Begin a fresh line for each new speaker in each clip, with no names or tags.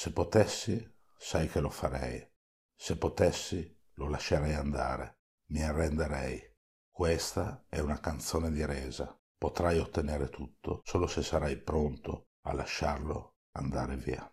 Se potessi, sai che lo farei. Se potessi, lo lascerei andare. Mi arrenderei. Questa è una canzone di resa. Potrai ottenere tutto solo se sarai pronto a lasciarlo andare via.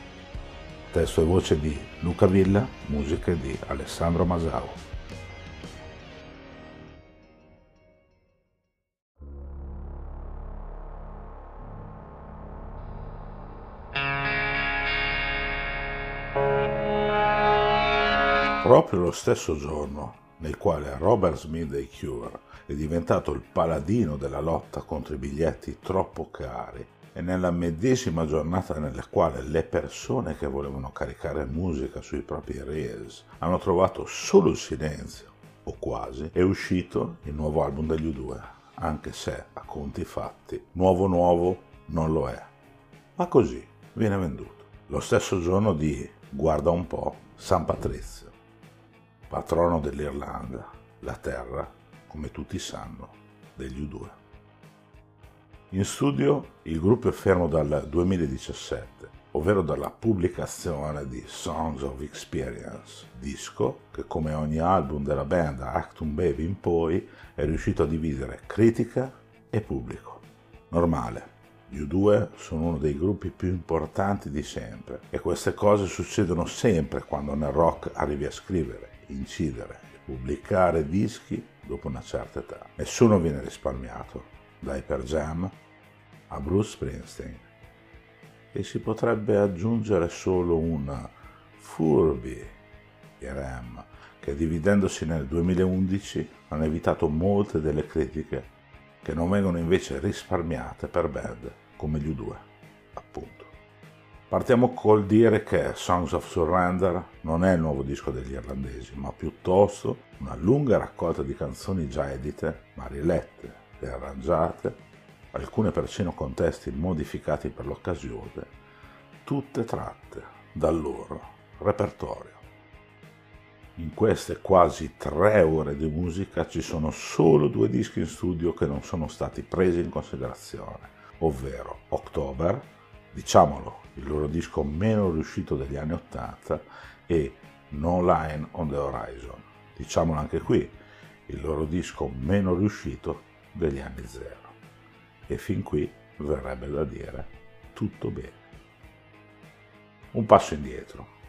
Testo e voce di Luca Villa, musiche di Alessandro Masao. Proprio lo stesso giorno nel quale Robert Smith dei Cure è diventato il paladino della lotta contro i biglietti troppo cari e nella medesima giornata nella quale le persone che volevano caricare musica sui propri reels hanno trovato solo il silenzio, o quasi, è uscito il nuovo album degli U2, anche se, a conti fatti, nuovo nuovo non lo è. Ma così viene venduto. Lo stesso giorno di, guarda un po', San Patrizio, patrono dell'Irlanda, la terra, come tutti sanno, degli U2. In studio il gruppo è fermo dal 2017, ovvero dalla pubblicazione di Songs of Experience, disco che come ogni album della band da Actum Baby in poi è riuscito a dividere critica e pubblico. Normale, gli U2 sono uno dei gruppi più importanti di sempre e queste cose succedono sempre quando nel rock arrivi a scrivere, incidere e pubblicare dischi dopo una certa età. Nessuno viene risparmiato da Hyper Jam a Bruce Springsteen. E si potrebbe aggiungere solo un Furby Ram, che dividendosi nel 2011 hanno evitato molte delle critiche che non vengono invece risparmiate per band come gli U2, appunto. Partiamo col dire che Songs of Surrender non è il nuovo disco degli irlandesi, ma piuttosto una lunga raccolta di canzoni già edite, ma rilette e arrangiate alcune persino con testi modificati per l'occasione, tutte tratte dal loro repertorio. In queste quasi tre ore di musica ci sono solo due dischi in studio che non sono stati presi in considerazione, ovvero October, diciamolo, il loro disco meno riuscito degli anni Ottanta, e No Line on the Horizon, diciamolo anche qui, il loro disco meno riuscito degli anni zero. E fin qui verrebbe da dire tutto bene. Un passo indietro.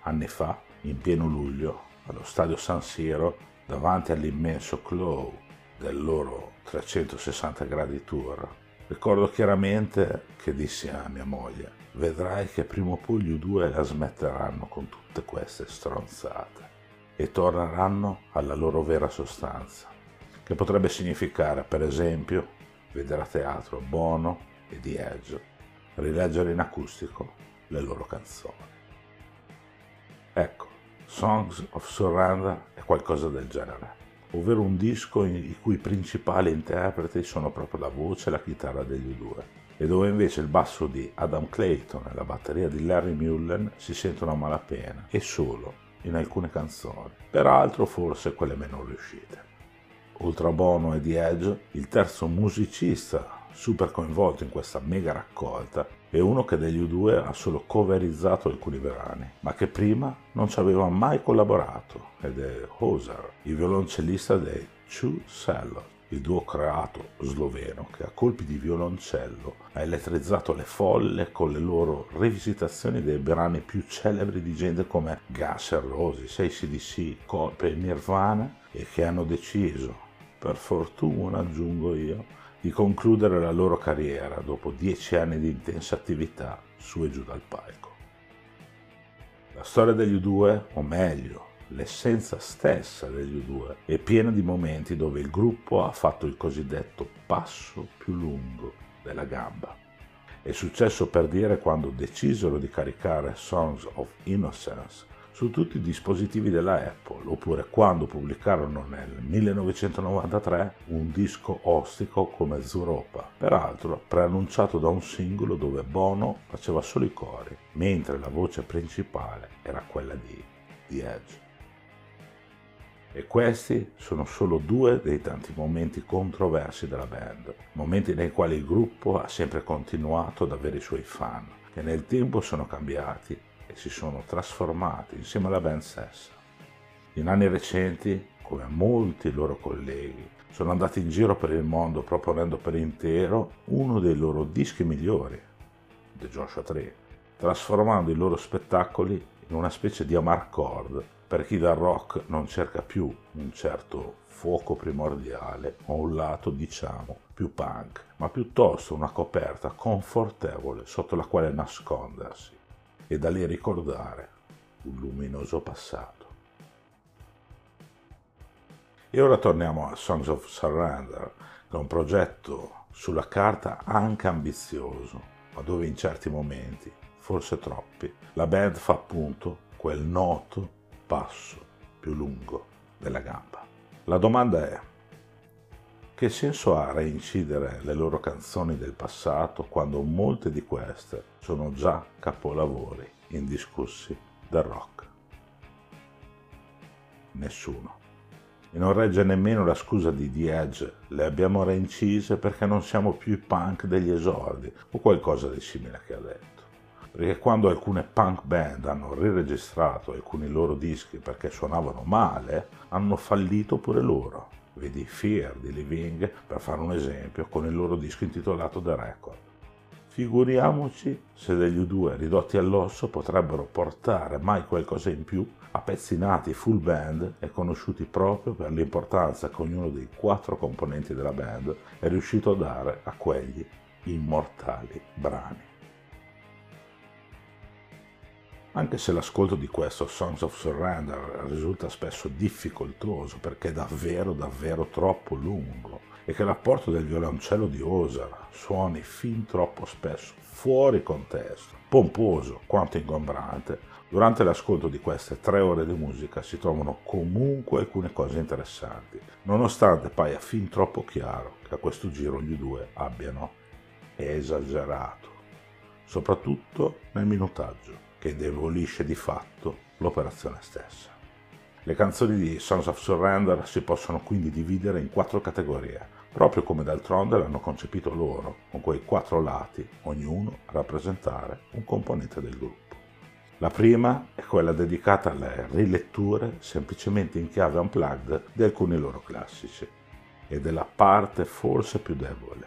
Anni fa, in pieno luglio, allo stadio San Siro, davanti all'immenso Clow del loro 360 gradi tour, ricordo chiaramente che dissi a mia moglie, vedrai che prima o poi gli U2 la smetteranno con tutte queste stronzate e torneranno alla loro vera sostanza, che potrebbe significare, per esempio, vedere a teatro Bono e Edge rileggere in acustico le loro canzoni. Ecco, Songs of Surrender è qualcosa del genere, ovvero un disco i cui principali interpreti sono proprio la voce e la chitarra degli U2, e dove invece il basso di Adam Clayton e la batteria di Larry Mullen si sentono a malapena, e solo in alcune canzoni, peraltro forse quelle meno riuscite. Oltre a Bono e The Edge, il terzo musicista super coinvolto in questa mega raccolta è uno che degli U2 ha solo coverizzato alcuni brani, ma che prima non ci aveva mai collaborato, ed è Hoser, il violoncellista dei Two Cellos, il duo creato sloveno che a colpi di violoncello ha elettrizzato le folle con le loro rivisitazioni dei brani più celebri di gente come Guns N' Roses, ACDC, Coldplay, Nirvana e che hanno deciso per fortuna aggiungo io, di concludere la loro carriera dopo dieci anni di intensa attività su e giù dal palco. La storia degli U2, o meglio, l'essenza stessa degli U2, è piena di momenti dove il gruppo ha fatto il cosiddetto passo più lungo della gamba. È successo per dire quando decisero di caricare Songs of Innocence su tutti i dispositivi della Apple, oppure quando pubblicarono nel 1993 un disco ostico come Zuropa, peraltro preannunciato da un singolo dove Bono faceva solo i cori, mentre la voce principale era quella di The Edge. E questi sono solo due dei tanti momenti controversi della band, momenti nei quali il gruppo ha sempre continuato ad avere i suoi fan, che nel tempo sono cambiati e si sono trasformati insieme alla band stessa. In anni recenti, come molti loro colleghi, sono andati in giro per il mondo proponendo per intero uno dei loro dischi migliori, The Joshua Tree, trasformando i loro spettacoli in una specie di amarcord per chi dal rock non cerca più un certo fuoco primordiale o un lato, diciamo, più punk, ma piuttosto una coperta confortevole sotto la quale nascondersi e da lì ricordare un luminoso passato. E ora torniamo a Songs of Surrender, che è un progetto sulla carta anche ambizioso, ma dove in certi momenti, forse troppi, la band fa appunto quel noto passo più lungo della gamba. La domanda è, che senso ha reincidere le loro canzoni del passato quando molte di queste sono già capolavori indiscussi del rock? Nessuno. E non regge nemmeno la scusa di The Edge, le abbiamo reincise perché non siamo più i punk degli esordi, o qualcosa di simile che ha detto perché quando alcune punk band hanno riregistrato alcuni loro dischi perché suonavano male, hanno fallito pure loro. Vedi Fear di Living, per fare un esempio, con il loro disco intitolato The Record. Figuriamoci se degli U2 ridotti all'osso potrebbero portare mai qualcosa in più a pezzi nati full band e conosciuti proprio per l'importanza che ognuno dei quattro componenti della band è riuscito a dare a quegli immortali brani. Anche se l'ascolto di questo Songs of Surrender risulta spesso difficoltoso perché è davvero davvero troppo lungo e che l'apporto del violoncello di Oser suoni fin troppo spesso fuori contesto, pomposo quanto ingombrante, durante l'ascolto di queste tre ore di musica si trovano comunque alcune cose interessanti, nonostante paia fin troppo chiaro che a questo giro gli due abbiano esagerato, soprattutto nel minutaggio che demolisce di fatto l'operazione stessa. Le canzoni di Sons of Surrender si possono quindi dividere in quattro categorie, proprio come d'altronde l'hanno concepito loro, con quei quattro lati, ognuno a rappresentare un componente del gruppo. La prima è quella dedicata alle riletture semplicemente in chiave unplugged di alcuni loro classici ed è la parte forse più debole,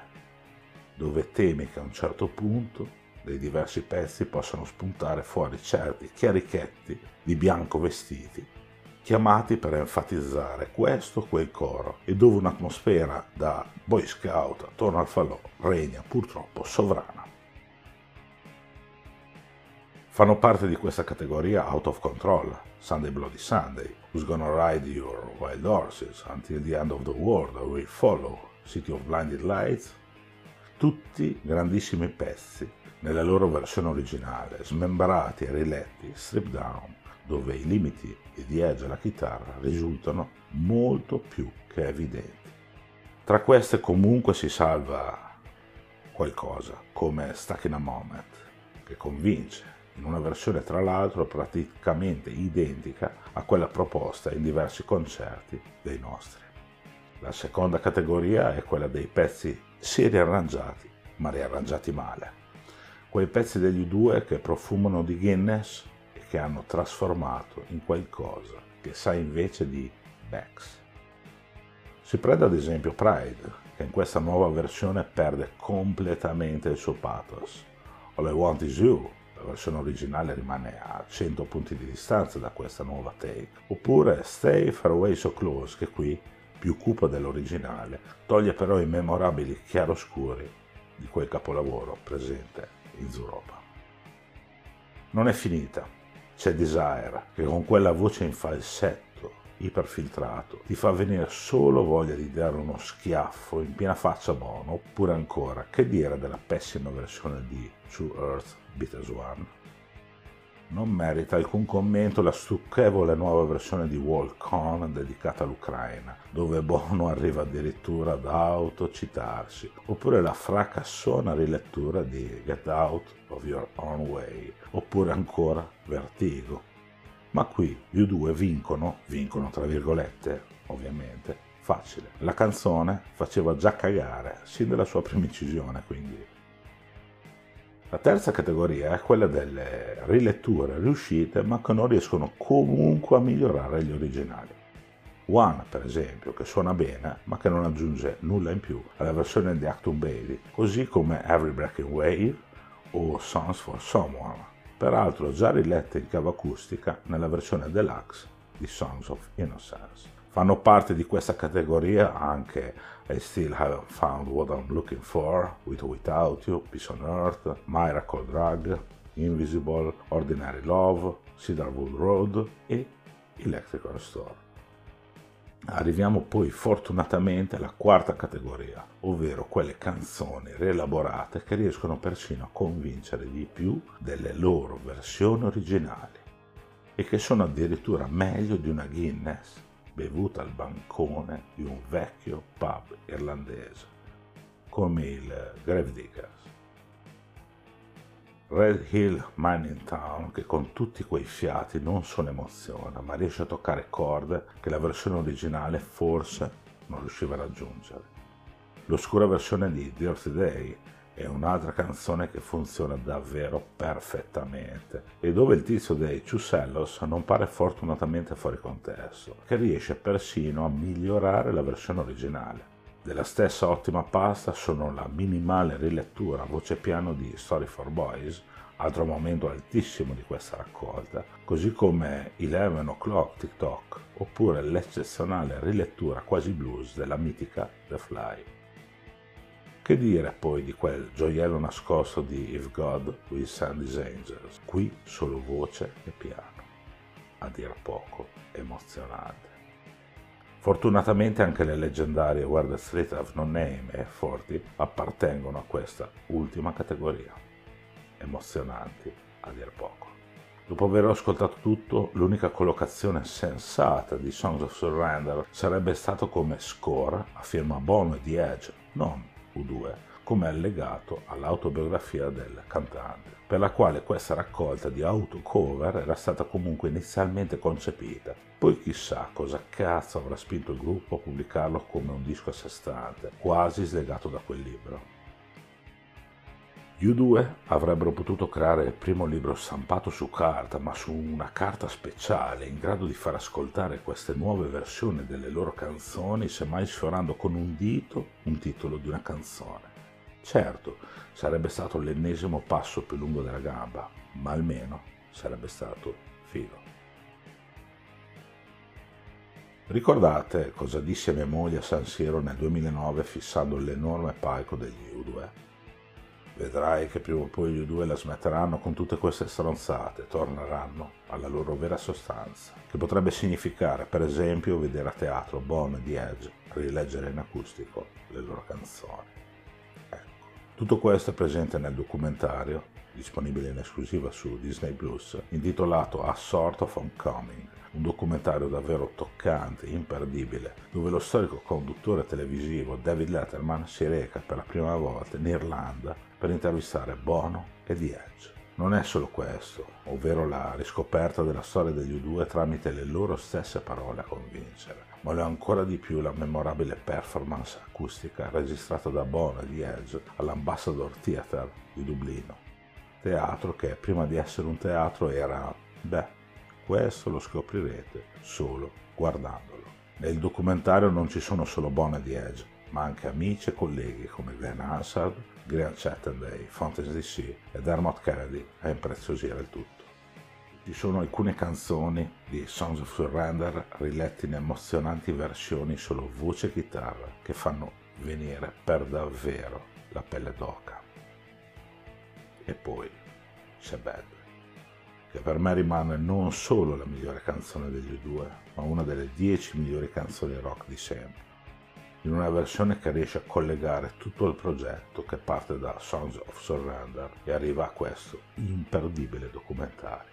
dove temi che a un certo punto dei diversi pezzi possono spuntare fuori certi chiarichetti di bianco vestiti, chiamati per enfatizzare questo o quel coro, e dove un'atmosfera da Boy Scout attorno al falò regna purtroppo sovrana. Fanno parte di questa categoria Out of Control, Sunday Bloody Sunday, Who's Gonna Ride Your Wild Horses, Until the End of the World Will Follow, City of Blinded Lights, tutti grandissimi pezzi nella loro versione originale, smembrati e riletti, strip down, dove i limiti di Edge alla chitarra risultano molto più che evidenti. Tra queste comunque si salva qualcosa, come Stuck in a Moment, che convince, in una versione tra l'altro praticamente identica a quella proposta in diversi concerti dei nostri. La seconda categoria è quella dei pezzi si riarrangiati, ma riarrangiati male quei pezzi degli due che profumano di Guinness e che hanno trasformato in qualcosa che sa invece di Bex. Si prende ad esempio Pride, che in questa nuova versione perde completamente il suo pathos. All I Want Is You, la versione originale rimane a 100 punti di distanza da questa nuova take. Oppure Stay Far Away So Close, che qui, più cupa dell'originale, toglie però i memorabili chiaroscuri di quel capolavoro presente in Zuropa. Non è finita. C'è Desire che con quella voce in falsetto iperfiltrato ti fa venire solo voglia di dare uno schiaffo in piena faccia a Bono, oppure ancora, che dire della pessima versione di True Earth Beatles One? Non merita alcun commento la stucchevole nuova versione di Walk On dedicata all'Ucraina, dove Bono arriva addirittura ad autocitarsi, oppure la fracassona rilettura di Get Out of Your Own Way, oppure ancora Vertigo. Ma qui gli U2 vincono, vincono tra virgolette, ovviamente, facile. La canzone faceva già cagare, sin dalla sua prima incisione, quindi la terza categoria è quella delle riletture riuscite ma che non riescono comunque a migliorare gli originali. One, per esempio, che suona bene ma che non aggiunge nulla in più alla versione di Acton Baby, così come Every Breaking Wave o Songs for Someone, peraltro già rilette in chiave acustica nella versione deluxe di Songs of Innocence. Fanno parte di questa categoria anche I Still Haven't Found What I'm Looking For, With Without You, Peace on Earth, Miracle Drug, Invisible, Ordinary Love, Cedarwood Road e Electrical Store. Arriviamo poi fortunatamente alla quarta categoria, ovvero quelle canzoni rielaborate che riescono persino a convincere di più delle loro versioni originali e che sono addirittura meglio di una Guinness bevuta al bancone di un vecchio pub irlandese, come il Gravediggers. Red Hill Mining Town che con tutti quei fiati non solo emoziona, ma riesce a toccare corde che la versione originale forse non riusciva a raggiungere. L'oscura versione di Dirty Day è un'altra canzone che funziona davvero perfettamente e dove il tizio dei Ciusellos non pare fortunatamente fuori contesto, che riesce persino a migliorare la versione originale. Della stessa ottima pasta sono la minimale rilettura a voce piano di Story for Boys, altro momento altissimo di questa raccolta, così come Eleven O'Clock TikTok, oppure l'eccezionale rilettura quasi blues della mitica The Fly. Che dire poi di quel gioiello nascosto di If God Will Send His Angels? Qui solo voce e piano, a dir poco emozionante. Fortunatamente anche le leggendarie Where the Street Have No Name e Forti appartengono a questa ultima categoria, emozionanti a dir poco. Dopo aver ascoltato tutto, l'unica collocazione sensata di Songs of Surrender sarebbe stato come score a firma Bono e The Edge, non U2, come allegato all'autobiografia del cantante, per la quale questa raccolta di autocover era stata comunque inizialmente concepita. Poi chissà cosa cazzo avrà spinto il gruppo a pubblicarlo come un disco a sé stante, quasi slegato da quel libro. Gli U2 avrebbero potuto creare il primo libro stampato su carta, ma su una carta speciale, in grado di far ascoltare queste nuove versioni delle loro canzoni, semmai sfiorando con un dito un titolo di una canzone. Certo, sarebbe stato l'ennesimo passo più lungo della gamba, ma almeno sarebbe stato figo. Ricordate cosa disse mia moglie a San Siro nel 2009 fissando l'enorme palco degli U2? Vedrai che prima o poi gli due la smetteranno con tutte queste stronzate, torneranno alla loro vera sostanza, che potrebbe significare, per esempio, vedere a teatro Bon e The Edge rileggere in acustico le loro canzoni. Ecco, tutto questo è presente nel documentario, disponibile in esclusiva su Disney Plus, intitolato A Sort of Homecoming, un documentario davvero toccante, imperdibile, dove lo storico conduttore televisivo David Letterman si reca per la prima volta in Irlanda per intervistare Bono e The Edge. Non è solo questo, ovvero la riscoperta della storia degli U2 tramite le loro stesse parole a convincere, ma lo è ancora di più la memorabile performance acustica registrata da Bono e The Edge all'Ambassador Theatre di Dublino. Teatro che prima di essere un teatro era, beh, questo lo scoprirete solo guardandolo. Nel documentario non ci sono solo Bonnet di Edge, ma anche amici e colleghi come Glenn Hansard, Graham Chatterday, Fontes DC e Dermot Kennedy a impreziosire il tutto. Ci sono alcune canzoni di Songs of Surrender rilette in emozionanti versioni solo voce e chitarra che fanno venire per davvero la pelle d'oca. E poi c'è Bad che per me rimane non solo la migliore canzone degli U2, ma una delle dieci migliori canzoni rock di sempre in una versione che riesce a collegare tutto il progetto che parte da Songs of Surrender e arriva a questo imperdibile documentario.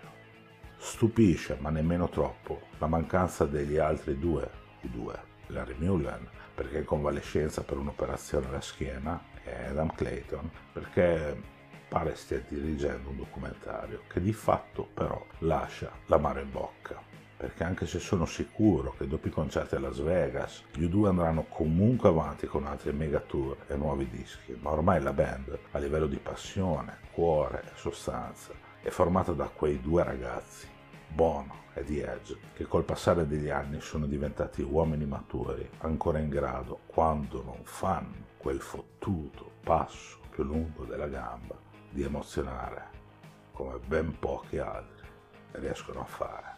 Stupisce, ma nemmeno troppo, la mancanza degli altri due, i due, Larry Mullen, perché è in convalescenza per un'operazione alla schiena, e Adam Clayton, perché pare stia dirigendo un documentario che di fatto però lascia l'amaro in bocca perché anche se sono sicuro che dopo i concerti a Las Vegas gli U2 andranno comunque avanti con altri mega tour e nuovi dischi, ma ormai la band a livello di passione, cuore e sostanza è formata da quei due ragazzi, Bono e The Edge, che col passare degli anni sono diventati uomini maturi, ancora in grado, quando non fanno quel fottuto passo più lungo della gamba, di emozionare come ben pochi altri riescono a fare.